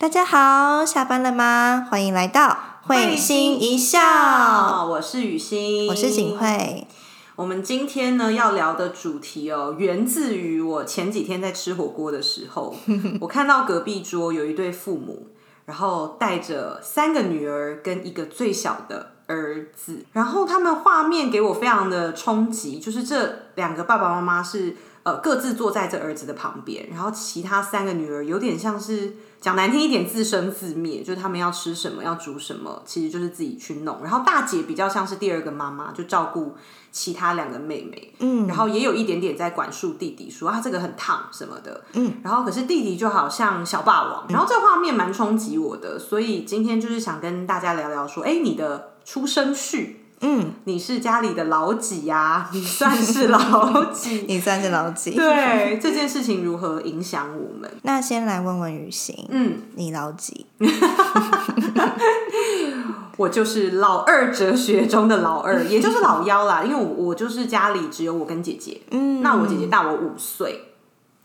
大家好，下班了吗？欢迎来到会心一笑，我是雨欣，我是景。惠。我们今天呢要聊的主题哦，源自于我前几天在吃火锅的时候，我看到隔壁桌有一对父母，然后带着三个女儿跟一个最小的儿子，然后他们画面给我非常的冲击，就是这两个爸爸妈妈是呃各自坐在这儿子的旁边，然后其他三个女儿有点像是。讲难听一点，自生自灭，就是他们要吃什么，要煮什么，其实就是自己去弄。然后大姐比较像是第二个妈妈，就照顾其他两个妹妹。嗯，然后也有一点点在管束弟弟，说啊这个很烫什么的。嗯，然后可是弟弟就好像小霸王，然后这画面蛮冲击我的，所以今天就是想跟大家聊聊说，哎，你的出生序。嗯，你是家里的老几呀？你算是老几？你算是老几？对这件事情如何影响我们？那先来问问雨欣，嗯，你老几？我就是老二哲学中的老二，也就是老幺啦。因为我我就是家里只有我跟姐姐，嗯，那我姐姐大我五岁，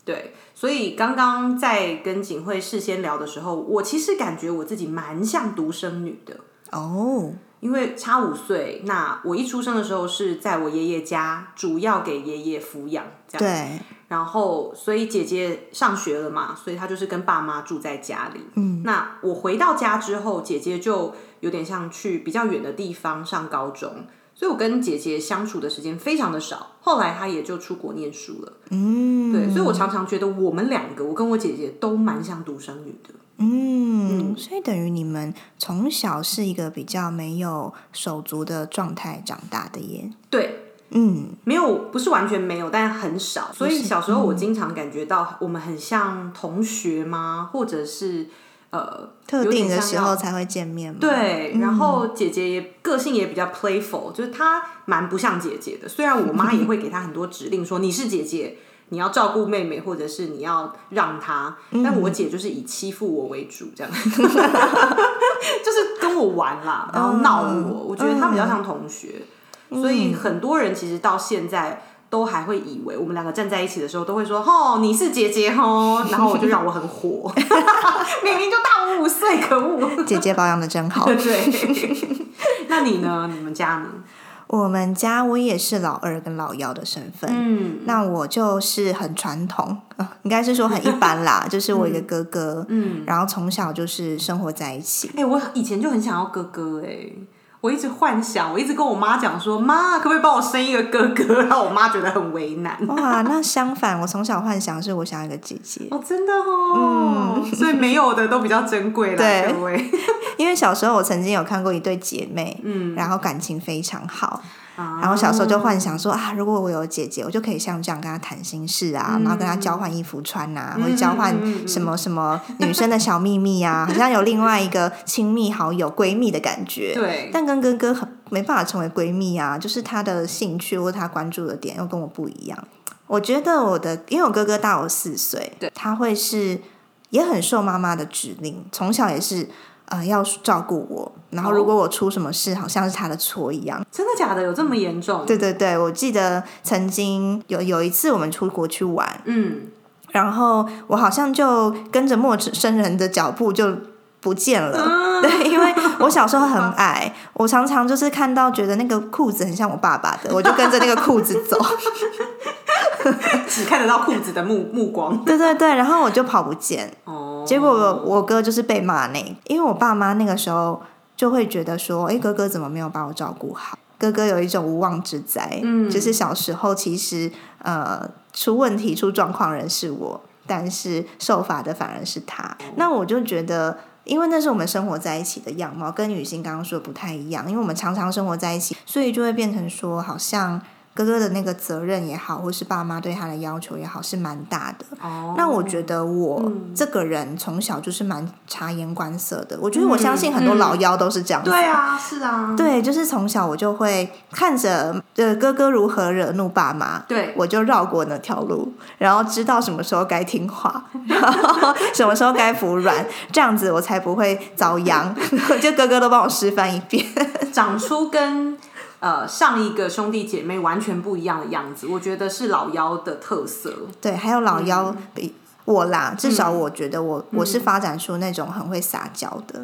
对，所以刚刚在跟景惠事先聊的时候，我其实感觉我自己蛮像独生女的哦。因为差五岁，那我一出生的时候是在我爷爷家，主要给爷爷抚养，这样。对。然后，所以姐姐上学了嘛，所以她就是跟爸妈住在家里。嗯。那我回到家之后，姐姐就有点像去比较远的地方上高中，所以我跟姐姐相处的时间非常的少。后来她也就出国念书了。嗯。对，所以我常常觉得我们两个，我跟我姐姐都蛮像独生女的。嗯，所以等于你们从小是一个比较没有手足的状态长大的耶。对，嗯，没有，不是完全没有，但很少。所以小时候我经常感觉到我们很像同学吗？或者是呃，特定的时候才会见面嘛？对。然后姐姐也个性也比较 playful，就是她蛮不像姐姐的。虽然我妈也会给她很多指令，说你是姐姐。你要照顾妹妹，或者是你要让她，但我姐就是以欺负我为主，这样，就是跟我玩啦，然后闹我。我觉得她比较像同学，所以很多人其实到现在都还会以为我们两个站在一起的时候，都会说：“哦，你是姐姐哦。”然后我就让我很火，明明就大我五岁，可恶！姐姐保养的真好。对，那你呢？你们家呢？我们家我也是老二跟老幺的身份，嗯，那我就是很传统，应该是说很一般啦，就是我一个哥哥，嗯，然后从小就是生活在一起。哎，我以前就很想要哥哥，哎。我一直幻想，我一直跟我妈讲说，妈可不可以帮我生一个哥哥？然后我妈觉得很为难。哇，那相反，我从小幻想是我想要一个姐姐。哦，真的哦。嗯，所以没有的都比较珍贵啦，各位。因为小时候我曾经有看过一对姐妹，嗯，然后感情非常好。然后小时候就幻想说啊，如果我有姐姐，我就可以像这样跟她谈心事啊，然后跟她交换衣服穿啊，或者交换什么什么女生的小秘密啊，好像有另外一个亲密好友闺蜜的感觉。对。但跟哥哥很没办法成为闺蜜啊，就是他的兴趣或他关注的点又跟我不一样。我觉得我的，因为我哥哥大我四岁，对，他会是也很受妈妈的指令，从小也是。呃，要照顾我，然后如果我出什么事，好像是他的错一样。真的假的？有这么严重？对对对，我记得曾经有有一次我们出国去玩，嗯，然后我好像就跟着陌生人的脚步就不见了。对，因为我小时候很矮，我常常就是看到觉得那个裤子很像我爸爸的，我就跟着那个裤子走，只看得到裤子的目目光。对对对，然后我就跑不见。哦。结果我哥就是被骂那，因为我爸妈那个时候就会觉得说，哎，哥哥怎么没有把我照顾好？哥哥有一种无妄之灾，嗯，就是小时候其实呃出问题出状况人是我，但是受罚的反而是他。那我就觉得，因为那是我们生活在一起的样貌，跟女性刚刚说的不太一样，因为我们常常生活在一起，所以就会变成说好像。哥哥的那个责任也好，或是爸妈对他的要求也好，是蛮大的。哦，那我觉得我这个人从小就是蛮察言观色的。我觉得我相信很多老妖都是这样。对啊，是啊。对，就是从小我就会看着呃哥哥如何惹怒爸妈，对，我就绕过那条路，然后知道什么时候该听话，然 后什么时候该服软，这样子我才不会遭殃。就哥哥都帮我示范一遍，长出跟。呃，上一个兄弟姐妹完全不一样的样子，我觉得是老幺的特色。对，还有老幺比我啦，至少我觉得我我是发展出那种很会撒娇的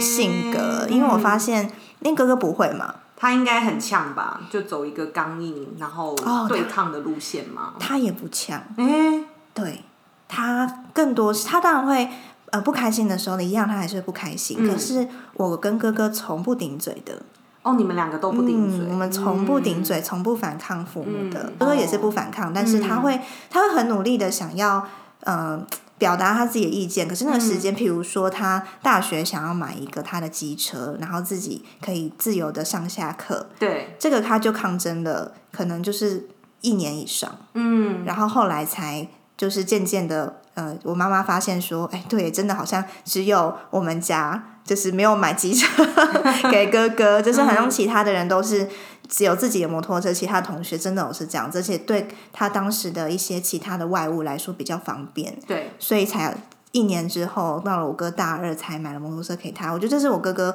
性格，因为我发现那哥哥不会嘛，他应该很呛吧，就走一个刚硬然后对抗的路线嘛。他也不呛，哎，对他更多是他当然会呃不开心的时候，一样他还是不开心。可是我跟哥哥从不顶嘴的。哦，你们两个都不顶嘴，我们从不顶嘴，从不反抗父母的。哥哥也是不反抗，但是他会他会很努力的想要。嗯，表达他自己的意见。可是那个时间，譬如说他大学想要买一个他的机车，然后自己可以自由的上下课。对，这个他就抗争了，可能就是一年以上。嗯，然后后来才就是渐渐的，呃，我妈妈发现说，哎，对，真的好像只有我们家就是没有买机车 给哥哥，就是好像其他的人都是。只有自己的摩托车，其他同学真的都是这样，而且对他当时的一些其他的外物来说比较方便，对，所以才一年之后到了我哥大二才买了摩托车给他。我觉得这是我哥哥，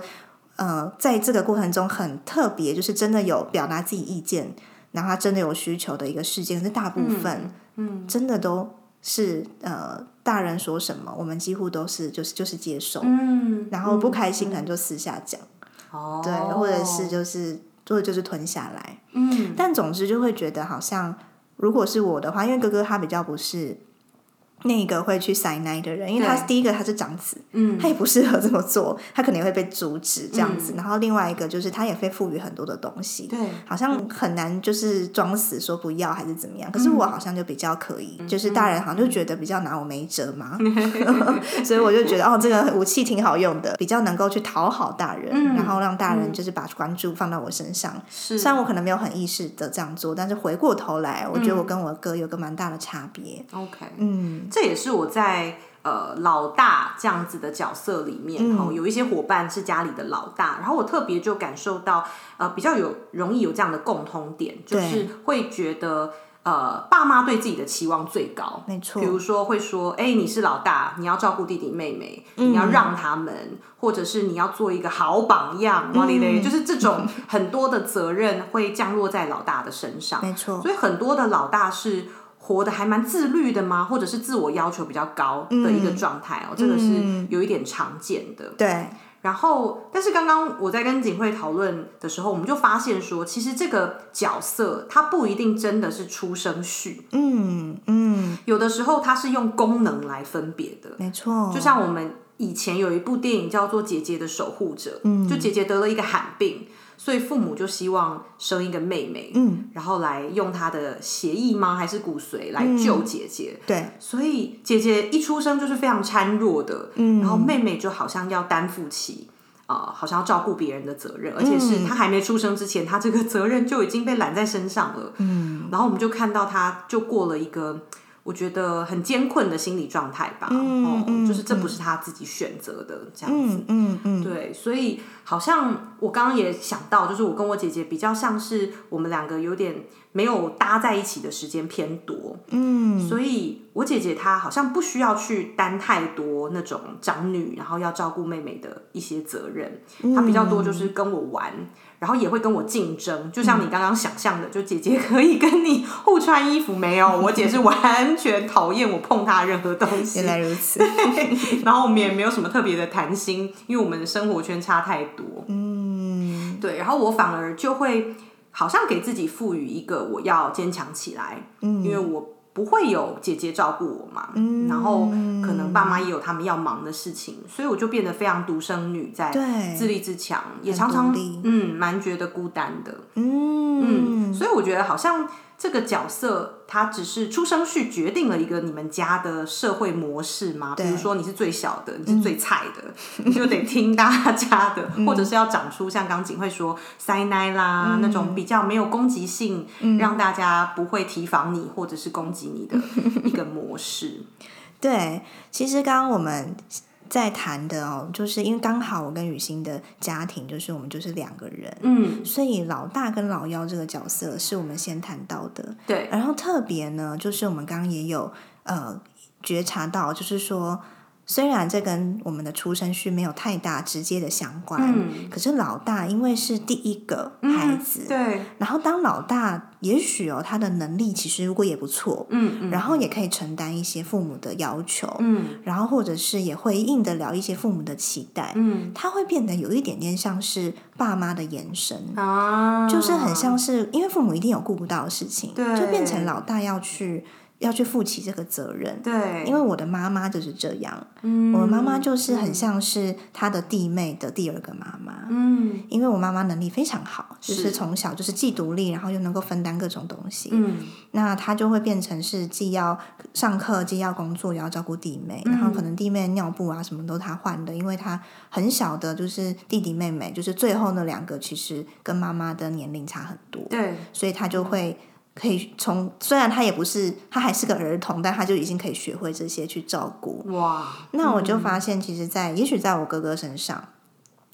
呃，在这个过程中很特别，就是真的有表达自己意见，然后他真的有需求的一个事件。是大部分，嗯，真的都是呃，大人说什么，我们几乎都是就是就是接受，嗯，然后不开心可能就私下讲，哦，对，或者是就是。做的就是吞下来，嗯，但总之就会觉得好像，如果是我的话，因为哥哥他比较不是。那个会去塞奶的人，因为他是第一个，他是长子，嗯，他也不适合这么做，他可能会被阻止这样子。然后另外一个就是他也会赋予很多的东西，对，好像很难就是装死说不要还是怎么样。可是我好像就比较可以，就是大人好像就觉得比较拿我没辙嘛，所以我就觉得哦，这个武器挺好用的，比较能够去讨好大人，然后让大人就是把关注放到我身上。虽然我可能没有很意识的这样做，但是回过头来，我觉得我跟我哥有个蛮大的差别。OK，嗯。这也是我在呃老大这样子的角色里面，哦，有一些伙伴是家里的老大，然后我特别就感受到，呃，比较有容易有这样的共通点，就是会觉得，呃，爸妈对自己的期望最高，没错。比如说会说，哎，你是老大，你要照顾弟弟妹妹，你要让他们，或者是你要做一个好榜样，哇哩嘞，就是这种很多的责任会降落在老大的身上，没错。所以很多的老大是。活得还蛮自律的吗？或者是自我要求比较高的一个状态哦，这个是有一点常见的。对。然后，但是刚刚我在跟景惠讨论的时候，我们就发现说，其实这个角色他不一定真的是出生序。嗯嗯。有的时候它是用功能来分别的。没错。就像我们以前有一部电影叫做《姐姐的守护者》，嗯，就姐姐得了一个罕病。所以父母就希望生一个妹妹，嗯，然后来用她的血液吗？还是骨髓来救姐姐？对，所以姐姐一出生就是非常孱弱的，嗯，然后妹妹就好像要担负起啊，好像要照顾别人的责任，而且是她还没出生之前，她这个责任就已经被揽在身上了，嗯，然后我们就看到她就过了一个。我觉得很艰困的心理状态吧，哦，就是这不是他自己选择的这样子，嗯嗯，对，所以好像我刚刚也想到，就是我跟我姐姐比较像是我们两个有点没有搭在一起的时间偏多，嗯，所以我姐姐她好像不需要去担太多那种长女，然后要照顾妹妹的一些责任，她比较多就是跟我玩。然后也会跟我竞争，就像你刚刚想象的，就姐姐可以跟你互穿衣服，没有，我姐是完全讨厌我碰她任何东西。原来如此。然后我们也没有什么特别的谈心，因为我们的生活圈差太多。嗯，对。然后我反而就会好像给自己赋予一个我要坚强起来，嗯，因为我。不会有姐姐照顾我嘛？然后可能爸妈也有他们要忙的事情，所以我就变得非常独生女，在自立自强，也常常嗯蛮觉得孤单的。嗯，所以我觉得好像。这个角色，他只是出生序决定了一个你们家的社会模式吗？比如说你是最小的，你是最菜的，你就得听大家的，或者是要长出像刚景会说塞奶啦那种比较没有攻击性，让大家不会提防你或者是攻击你的一个模式。对，其实刚刚我们。在谈的哦，就是因为刚好我跟雨欣的家庭，就是我们就是两个人，嗯，所以老大跟老幺这个角色是我们先谈到的，对。然后特别呢，就是我们刚刚也有呃觉察到，就是说虽然这跟我们的出生序没有太大直接的相关，嗯。可是老大因为是第一个孩子，对，然后当老大，也许哦他的能力其实如果也不错，嗯嗯。然后也可以承担一些父母的要求，嗯。然后或者是也回应得了一些父母的期待，嗯。他会变得有一点点像是爸妈的延伸。啊，就是很像是，因为父母一定有顾不到的事情，对。就变成老大要去要去负起这个责任。对，因为我的妈妈就是这样，嗯我妈妈就是很像是她的弟妹的第二个妈妈。嗯因为我妈妈能力非常好，就是是从小就是既独立，然后又能够分担各种东西。嗯那她就会变成是既要上课，既要工作，也要照顾弟妹。然后可能弟妹尿布啊什么都她换的，因为她很小的，就是弟弟妹妹，就是最后那两个其实跟妈妈的年龄差很多。对，所以她就会可以从虽然他也不是他还是个儿童，但他就已经可以学会这些去照顾。哇，那我就发现，其实在，也许在我哥哥身上，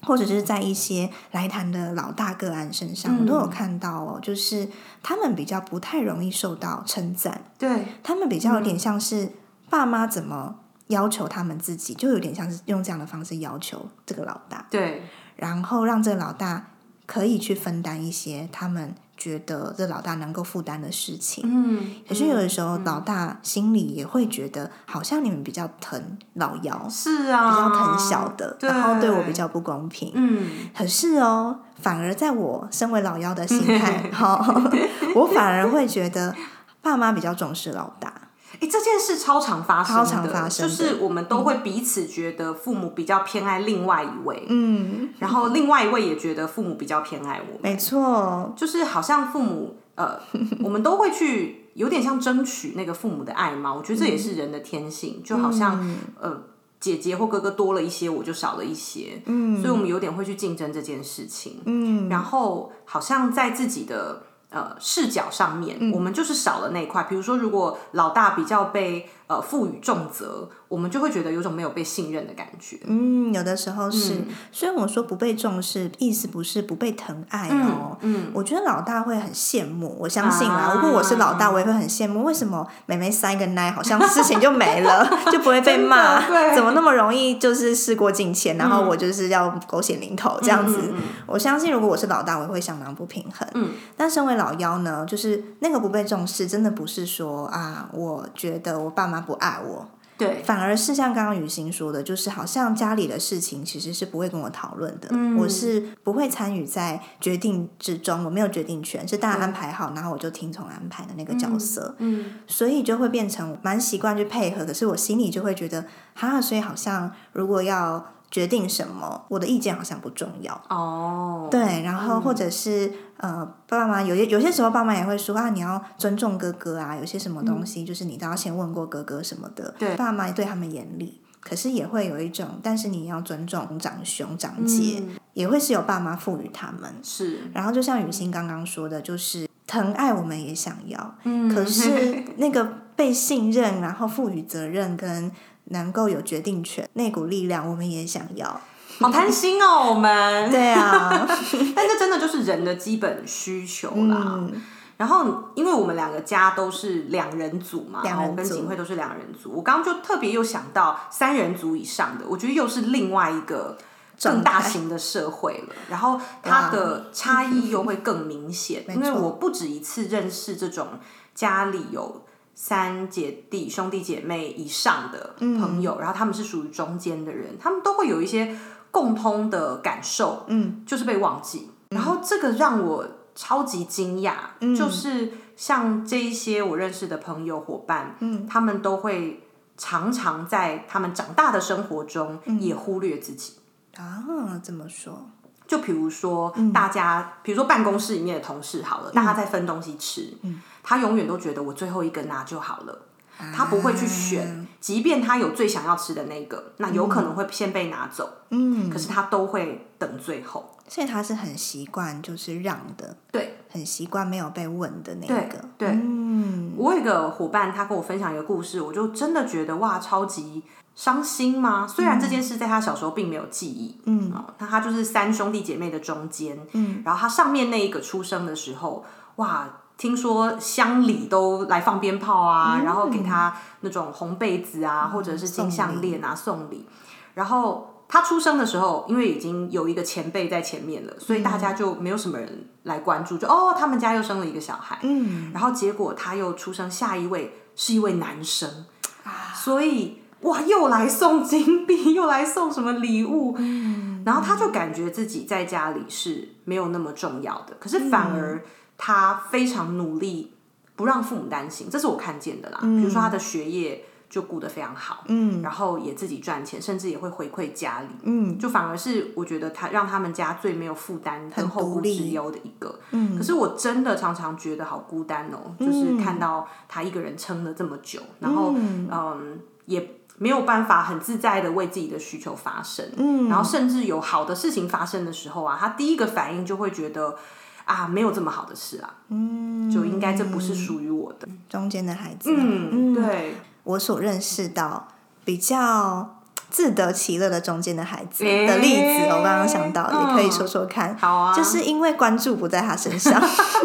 或者是在一些来谈的老大个案身上，我都有看到哦，就是他们比较不太容易受到称赞，对，他们比较有点像是爸妈怎么。要求他们自己，就有点像是用这样的方式要求这个老大，对，然后让这个老大可以去分担一些他们觉得这老大能够负担的事情。嗯，可是有的时候，老大心里也会觉得，好像你们比较疼老幺，是啊，比较疼小的，然后对我比较不公平。嗯，可是哦，反而在我身为老幺的心态，哈、我反而会觉得爸妈比较重视老大。哎，这件事超常发生的，超常发生就是我们都会彼此觉得父母比较偏爱另外一位，嗯，然后另外一位也觉得父母比较偏爱我们，没错，就是好像父母呃，我们都会去有点像争取那个父母的爱嘛。我觉得这也是人的天性，就好像、嗯。呃。姐姐或哥哥多了一些，我就少了一些，嗯，所以我们有点会去竞争这件事情，嗯，然后好像在自己的呃视角上面，嗯我们就是少了那一块。比如说，如果老大比较被呃赋予重责，我们就会觉得有种没有被信任的感觉。嗯，有的时候是。嗯虽然我说不被重视，意思不是不被疼爱哦。嗯，我觉得老大会很羡慕，我相信啦。啊如果我是老大，我也会很羡慕。为什么妹妹塞个奶，好像事情就没了，就不会被骂怎么那么容易就是事过境迁，然后嗯我就是要狗血淋头这样子？我相信，如果我是老大，我也会相当不平衡。嗯，但身为老幺呢，就是那个不被重视，真的不是说啊，我觉得我爸妈不爱我，对，反而是像刚刚雨欣说的，就是好像家里的事情其实是不会跟我讨论的，嗯。我是不会参与在决定之中，我没有决定权，是大家安排好，然后我就听从安排的那个角色，嗯。所以就会变成蛮习惯去配合，可是我心里就会觉得，哈，所以好像如果要决定什么，我的意见好像不重要。哦，对，然后或者是、呃，爸爸妈妈有些有些时候，爸妈也会说啊，你要尊重哥哥啊，有些什么东西、就是你都要先问过哥哥什么的。对爸妈对他们严厉，可是也会有一种，但是你要尊重长兄长姐，嗯也会是有爸妈赋予他们。是，然后就像雨欣刚刚说的，就是疼爱我们也想要，嗯可是那个被信任，然后赋予责任跟能够有决定权那股力量，我们也想要。好贪心哦，我们。对啊，但这真的就是人的基本需求啦。嗯，然后，因为我们两个家都是两人组嘛，两人然后我跟景惠都是两人组，我刚刚就特别又想到三人组以上的，我觉得又是另外一个更大型的社会了。然后它的差异又会更明显，因为我不止一次认识这种家里有。三姐弟、兄弟姐妹以上的朋友，然后他们是属于中间的人，他们都会有一些共通的感受，嗯，就是被忘记。然后这个让我超级惊讶，嗯。就是像这一些我认识的朋友伙伴，嗯，他们都会常常在他们长大的生活中也忽略自己。啊，怎么说？就比如说，嗯。大家，比如说办公室里面的同事好了，大家在分东西吃，嗯。他永远都觉得我最后一个拿就好了，啊。他不会去选，即便他有最想要吃的那个，那有可能会先被拿走，嗯，可是他都会等最后。所以他是很习惯就是让的，对，很习惯没有被问的那对个，对。嗯，我有一个伙伴，他跟我分享一个故事，我就真的觉得哇，超级伤心吗？虽然这件事在他小时候并没有记忆，嗯。哦，那他就是三兄弟姐妹的中间，嗯，然后他上面那一个出生的时候，哇，听说乡里都来放鞭炮啊，然后给他那种红被子啊，或者是金项链啊送礼。然后他出生的时候，因为已经有一个前辈在前面了，所以大家就没有什么人来关注，就哦，他们家又生了一个小孩。嗯，然后结果他又出生，下一位是一位男生啊，所以哇，又来送金币，又来送什么礼物？嗯，然后他就感觉自己在家里是没有那么重要的，可是反而。他非常努力，不让父母担心，这是我看见的啦。比如说他的学业就顾得非常好，嗯，然后也自己赚钱，甚至也会回馈家里，嗯，就反而是我觉得他让他们家最没有负担、很后顾之忧的一个。嗯，可是我真的常常觉得好孤单哦，就是看到他一个人撑了这么久，然后嗯，也没有办法很自在的为自己的需求发声，嗯，然后甚至有好的事情发生的时候啊，他第一个反应就会觉得。啊，没有这么好的事啊，嗯，就应该这不是属于我的中间的孩子。嗯，对，我所认识到比较自得其乐的中间的孩子的例子，我刚刚想到，也可以说说看。好啊，就是因为关注不在他身上，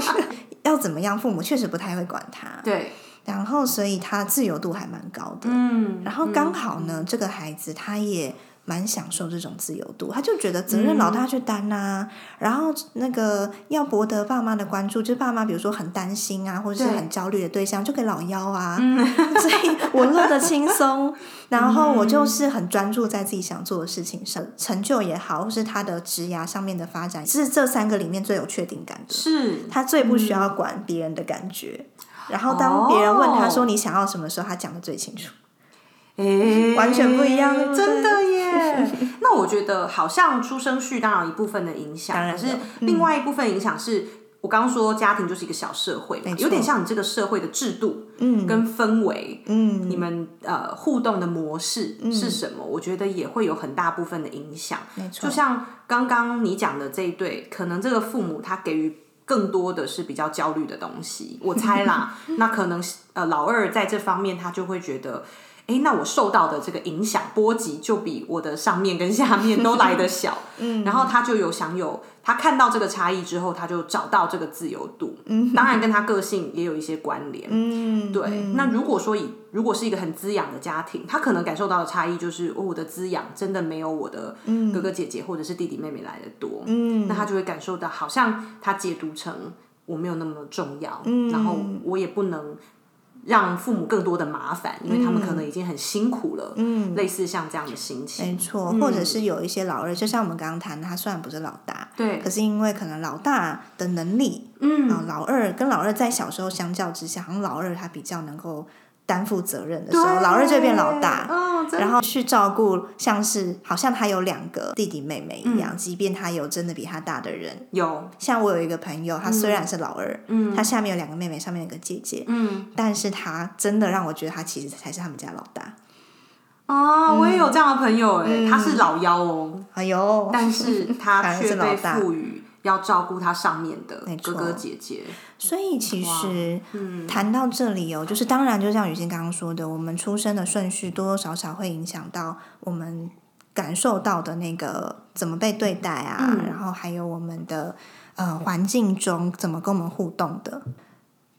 要怎么样，父母确实不太会管他。对，然后所以他自由度还蛮高的。嗯，然后刚好呢，这个孩子他也。蛮享受这种自由度，他就觉得责任老大去担呐，然后那个要博得爸妈的关注，就是爸妈比如说很担心啊，或者是很焦虑的对象，就给老幺啊，所以我乐得轻松，然后我就是很专注在自己想做的事情上，成就也好，或是他的职涯上面的发展，是这三个里面最有确定感的，是他最不需要管别人的感觉，然后当别人问他说你想要什么时候，他讲的最清楚。哎，完全不一样，真的耶！那我觉得好像出生序当然一部分的影响，可是另外一部分影响是我刚刚说家庭就是一个小社会，有点像你这个社会的制度，嗯，跟氛围，嗯，你们呃互动的模式是什么？我觉得也会有很大部分的影响。没错，就像刚刚你讲的这一对，可能这个父母他给予更多的是比较焦虑的东西，我猜啦，那可能呃老二在这方面他就会觉得。哎，那我受到的这个影响波及就比我的上面跟下面都来得小，嗯，然后他就有享有，他看到这个差异之后，他就找到这个自由度，嗯，当然跟他个性也有一些关联，嗯，对。那如果说以如果是一个很滋养的家庭，他可能感受到的差异就是，哦，我的滋养真的没有我的哥哥姐姐或者是弟弟妹妹来的多，嗯，那他就会感受到好像他解读成我没有那么重要，嗯，然后我也不能。让父母更多的麻烦，因为他们可能已经很辛苦了。嗯，类似像这样的心情，没错。或者是有一些老二，就像我们刚刚谈的，他虽然不是老大，对，可是因为可能老大的能力，嗯，老二跟老二在小时候相较之下，好像老二他比较能够。担负责任的时候，老二就变老大，然后去照顾，像是好像他有两个弟弟妹妹一样，即便他有真的比他大的人，有像我有一个朋友，他虽然是老二，嗯，他下面有两个妹妹，上面有个姐姐，嗯，但是他真的让我觉得他其实才是他们家老大。啊，我也有这样的朋友，哎，他是老幺哦，哎呦，但是 他却被赋予。要照顾他上面的哥哥姐姐，所以其实谈到这里哦，就是当然，就像雨欣刚刚说的，我们出生的顺序多多少少会影响到我们感受到的那个怎么被对待啊，然后还有我们的呃环境中怎么跟我们互动的。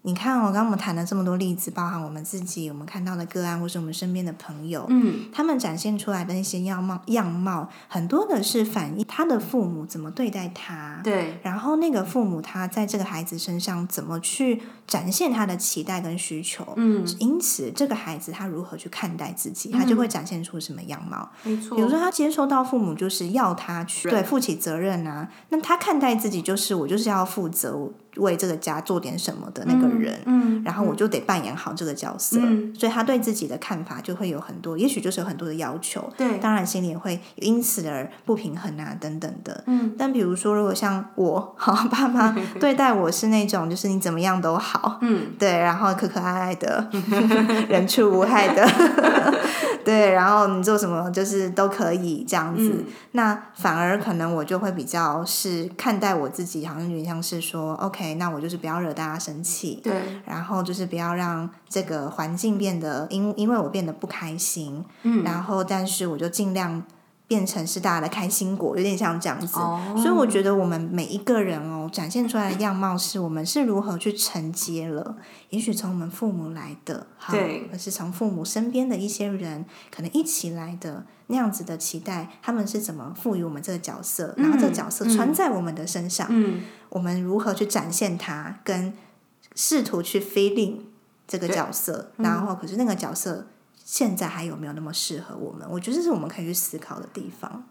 你看，我刚刚我们谈了这么多例子，包含我们自己，我们看到的个案，或是我们身边的朋友，嗯，他们展现出来的那些样貌，样貌很多的是反映他的父母怎么对待他，对，然后那个父母他在这个孩子身上怎么去展现他的期待跟需求，嗯，因此这个孩子他如何去看待自己，他就会展现出什么样貌，没错。比如说他接收到父母就是要他去对负起责任啊，那他看待自己就是我就是要负责。为这个家做点什么的那个人，嗯，然后我就得扮演好这个角色，所以他对自己的看法就会有很多，也许就是有很多的要求，对，当然心里也会因此而不平衡啊，等等的，嗯。但比如说，如果像我，好爸妈 对待我是那种，就是你怎么样都好，嗯，对，然后可可爱爱的，人畜无害的，对，然后你做什么就是都可以这样子，那反而可能我就会比较是看待我自己，好像有点像是说，OK。那我就是不要惹大家生气，对，然后就是不要让这个环境变得因因为我变得不开心，嗯，然后但是我就尽量变成是大家的开心果，有点像这样子。所以我觉得我们每一个人哦，展现出来的样貌是我们是如何去承接了，也许从我们父母来的，对，而是从父母身边的一些人可能一起来的那样子的期待，他们是怎么赋予我们这个角色，然后这个角色穿在我们的身上，嗯，我们如何去展现它，跟试图去 feeling 这个角色，然后可是那个角色。现在还有没有那么适合我们？我觉得这是我们可以去思考的地方。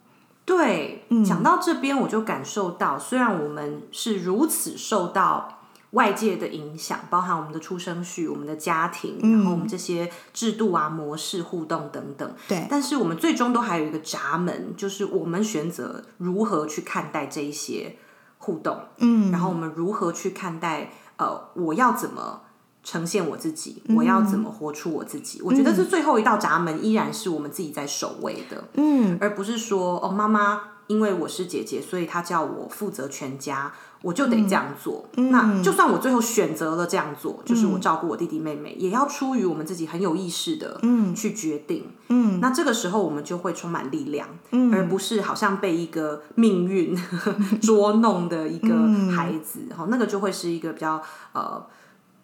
对，讲到这边，我就感受到，虽然我们是如此受到外界的影响，包含我们的出生序、我们的家庭，然后我们这些制度啊、模式、互动等等，对，但是我们最终都还有一个闸门，就是我们选择如何去看待这一些互动，嗯，然后我们如何去看待，呃，我要怎么。呈现我自己，我要怎么活出我自己？我觉得这最后一道闸门依然是我们自己在守卫的，嗯，而不是说哦，妈妈因为我是姐姐，所以她叫我负责全家，我就得这样做。那就算我最后选择了这样做，就是我照顾我弟弟妹妹，也要出于我们自己很有意识的去决定。嗯，那这个时候我们就会充满力量，而不是好像被一个命运 捉弄的一个孩子。好，那个就会是一个比较呃。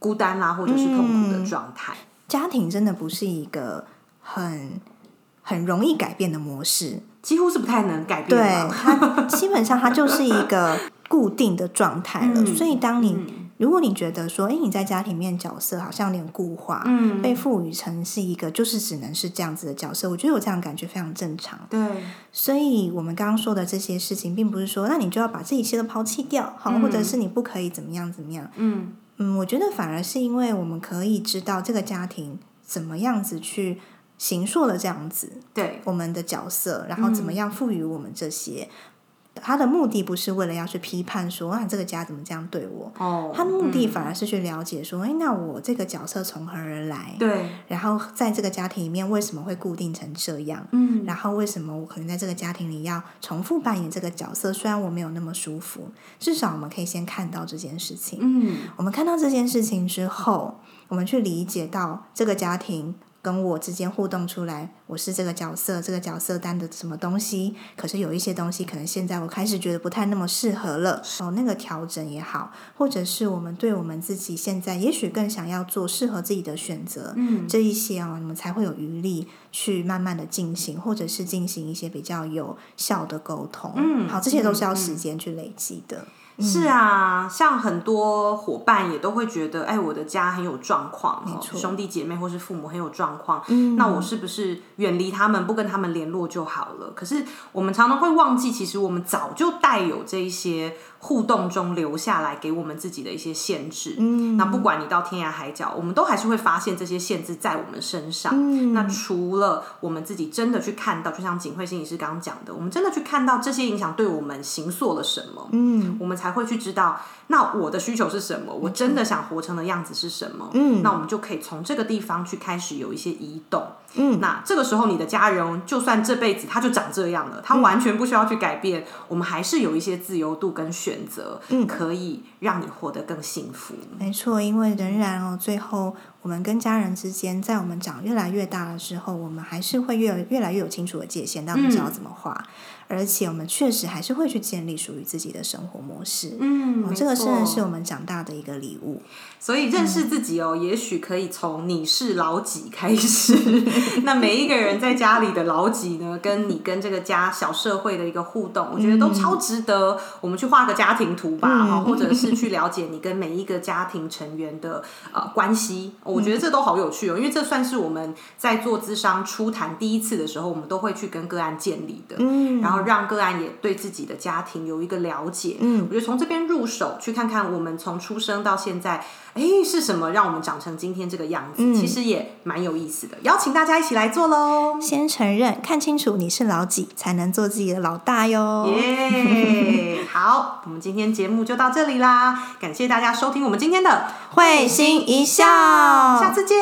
孤单啦，或者是痛苦的状态。家庭真的不是一个很很容易改变的模式，几乎是不太能改变。对它 基本上它就是一个固定的状态了。所以，当你如果你觉得说，哎，你在家庭面角色好像有点固化，嗯，被赋予成是一个就是只能是这样子的角色，我觉得有这样感觉非常正常。对，所以我们刚刚说的这些事情，并不是说那你就要把这一切都抛弃掉，好，或者是你不可以怎么样怎么样，嗯。嗯，我觉得反而是因为我们可以知道这个家庭怎么样子去形塑了这样子，对我们的角色，然后怎么样赋予我们这些。他的目的不是为了要去批判说啊这个家怎么这样对我，哦，他的目的反而是去了解说，哎，那我这个角色从何而来？对，然后在这个家庭里面为什么会固定成这样？嗯，然后为什么我可能在这个家庭里要重复扮演这个角色？虽然我没有那么舒服，至少我们可以先看到这件事情。嗯，我们看到这件事情之后，我们去理解到这个家庭。跟我之间互动出来，我是这个角色，这个角色担的什么东西？可是有一些东西，可能现在我开始觉得不太那么适合了。哦，那个调整也好，或者是我们对我们自己现在也许更想要做适合自己的选择，嗯，这一些哦，你们才会有余力去慢慢的进行，或者是进行一些比较有效的沟通。嗯，好，这些都是要时间去累积的。是啊，像很多伙伴也都会觉得，哎，我的家很有状况，兄弟姐妹或是父母很有状况，那我是不是远离他们，不跟他们联络就好了？可是我们常常会忘记，其实我们早就带有这一些。互动中留下来给我们自己的一些限制，嗯，那不管你到天涯海角，我们都还是会发现这些限制在我们身上。嗯，那除了我们自己真的去看到，就像景慧心理师刚刚讲的，我们真的去看到这些影响对我们形塑了什么，嗯，我们才会去知道，那我的需求是什么，我真的想活成的样子是什么，嗯，那我们就可以从这个地方去开始有一些移动。嗯，那这个时候你的家人就算这辈子他就长这样了，他完全不需要去改变，我们还是有一些自由度跟选择，嗯，可以让你活得更幸福。没错，因为仍然哦，最后我们跟家人之间，在我们长越来越大的时候，我们还是会越越来越有清楚的界限，但我们知道怎么画。而且我们确实还是会去建立属于自己的生活模式。嗯，这个真的是我们长大的一个礼物。所以认识自己哦，也许可以从你是老几开始。那每一个人在家里的老几呢，跟你跟这个家小社会的一个互动，我觉得都超值得我们去画个家庭图吧，哈，或者是去了解你跟每一个家庭成员的呃关系。我觉得这都好有趣哦，因为这算是我们在做资商初谈第一次的时候，我们都会去跟个案建立的。嗯，然后。让个案也对自己的家庭有一个了解。嗯，我觉得从这边入手，去看看我们从出生到现在，哎，是什么让我们长成今天这个样子？其实也蛮有意思的。邀请大家一起来做喽！先承认，看清楚你是老几，才能做自己的老大哟。耶！好，我们今天节目就到这里啦，感谢大家收听我们今天的会心一笑，下次见。